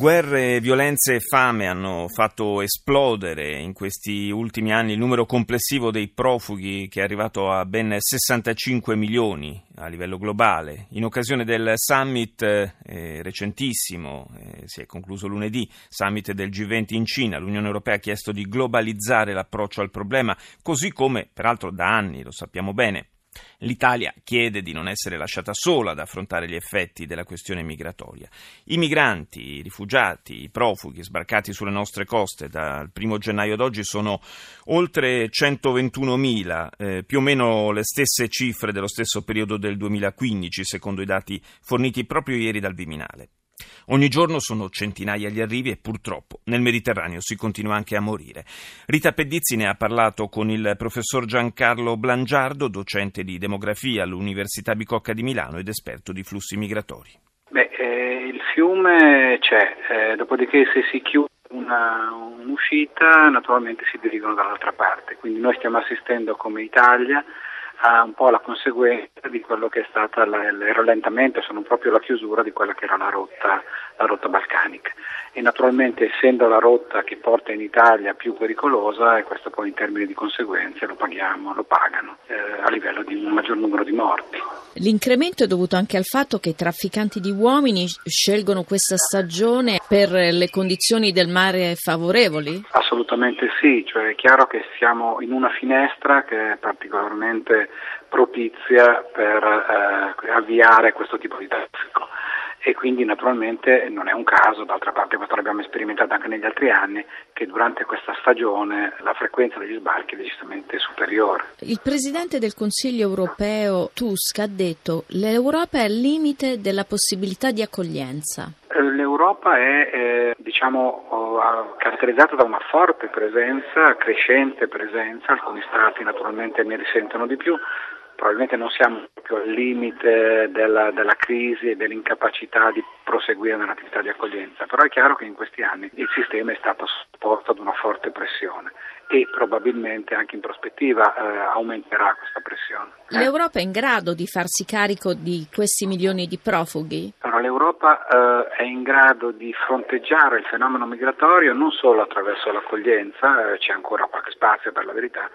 Guerre, violenze e fame hanno fatto esplodere in questi ultimi anni il numero complessivo dei profughi che è arrivato a ben 65 milioni a livello globale. In occasione del summit eh, recentissimo, eh, si è concluso lunedì, summit del G20 in Cina, l'Unione Europea ha chiesto di globalizzare l'approccio al problema, così come peraltro da anni, lo sappiamo bene, L'Italia chiede di non essere lasciata sola ad affrontare gli effetti della questione migratoria. I migranti, i rifugiati, i profughi sbarcati sulle nostre coste dal primo gennaio ad oggi sono oltre 121.000, eh, più o meno le stesse cifre dello stesso periodo del 2015, secondo i dati forniti proprio ieri dal Viminale. Ogni giorno sono centinaia gli arrivi e purtroppo nel Mediterraneo si continua anche a morire. Rita Pedizzi ne ha parlato con il professor Giancarlo Blangiardo, docente di demografia all'Università Bicocca di Milano ed esperto di flussi migratori. Beh, eh, il fiume c'è, eh, dopodiché se si chiude una, un'uscita naturalmente si dirigono dall'altra parte, quindi noi stiamo assistendo come Italia ha un po' la conseguenza di quello che è stato il rallentamento, se non proprio la chiusura di quella che era la rotta, la rotta balcanica. E naturalmente essendo la rotta che porta in Italia più pericolosa, e questo poi in termini di conseguenze lo paghiamo, lo pagano eh, a livello di un maggior numero di morti. L'incremento è dovuto anche al fatto che i trafficanti di uomini scelgono questa stagione per le condizioni del mare favorevoli? Assolutamente sì, cioè è chiaro che siamo in una finestra che è particolarmente propizia per eh, avviare questo tipo di traffico e quindi naturalmente non è un caso, d'altra parte questo l'abbiamo sperimentato anche negli altri anni, che durante questa stagione la frequenza degli sbarchi è decisamente superiore. Il Presidente del Consiglio europeo Tusk ha detto l'Europa è al limite della possibilità di accoglienza. L'Europa è eh, diciamo, caratterizzata da una forte presenza, crescente presenza, alcuni Stati naturalmente ne risentono di più, probabilmente non siamo proprio al limite della, della, crisi e dell'incapacità di proseguire nell'attività di accoglienza, però è chiaro che in questi anni il sistema è stato sottoposto ad una forte pressione e probabilmente anche in prospettiva eh, aumenterà questa pressione. L'Europa è in grado di farsi carico di questi milioni di profughi? Allora, L'Europa eh, è in grado di fronteggiare il fenomeno migratorio non solo attraverso l'accoglienza, eh, c'è ancora qualche spazio per la verità,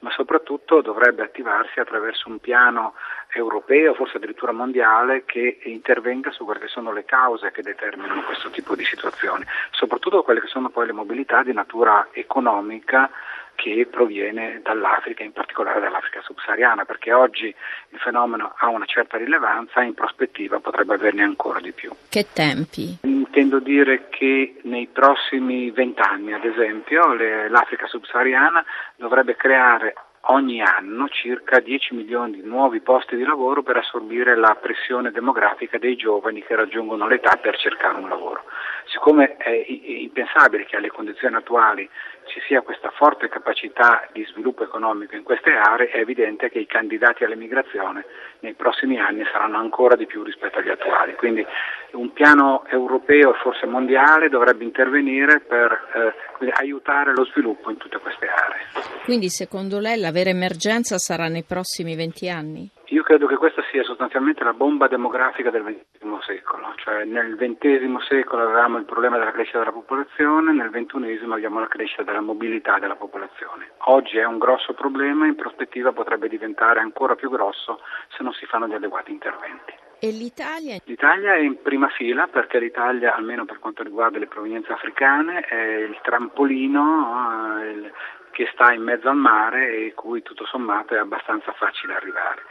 ma soprattutto dovrebbe attivarsi attraverso un piano europeo, forse addirittura mondiale, che intervenga su quelle che sono le cause che determinano questo tipo di situazioni, soprattutto quelle che sono poi le mobilità di natura economica che proviene dall'Africa, in particolare dall'Africa subsahariana, perché oggi il fenomeno ha una certa rilevanza e in prospettiva potrebbe averne ancora di più. Che tempi? Intendo dire che nei prossimi vent'anni, ad esempio, le, l'Africa subsahariana dovrebbe creare ogni anno circa 10 milioni di nuovi posti di lavoro per assorbire la pressione demografica dei giovani che raggiungono l'età per cercare un lavoro. Siccome è impensabile che alle condizioni attuali ci sia questa forte capacità di sviluppo economico in queste aree, è evidente che i candidati all'emigrazione nei prossimi anni saranno ancora di più rispetto agli attuali. Quindi un piano europeo e forse mondiale dovrebbe intervenire per eh, aiutare lo sviluppo in tutte queste aree. Quindi secondo lei la vera emergenza sarà nei prossimi 20 anni? Io credo che questa sia sostanzialmente la bomba demografica del XX secolo, cioè nel XX secolo avevamo il problema della crescita della popolazione, nel XXI abbiamo la crescita della mobilità della popolazione. Oggi è un grosso problema, in prospettiva potrebbe diventare ancora più grosso se non si fanno gli adeguati interventi. E l'Italia? L'Italia è in prima fila perché l'Italia, almeno per quanto riguarda le provenienze africane, è il trampolino eh, che sta in mezzo al mare e cui tutto sommato è abbastanza facile arrivare.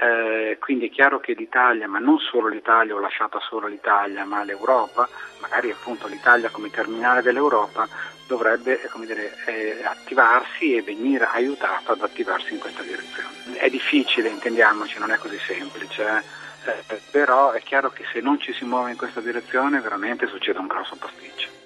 Eh, quindi è chiaro che l'Italia, ma non solo l'Italia, ho lasciato solo l'Italia, ma l'Europa, magari appunto l'Italia come terminale dell'Europa, dovrebbe dire, eh, attivarsi e venire aiutata ad attivarsi in questa direzione. È difficile, intendiamoci, non è così semplice, eh, però è chiaro che se non ci si muove in questa direzione veramente succede un grosso pasticcio.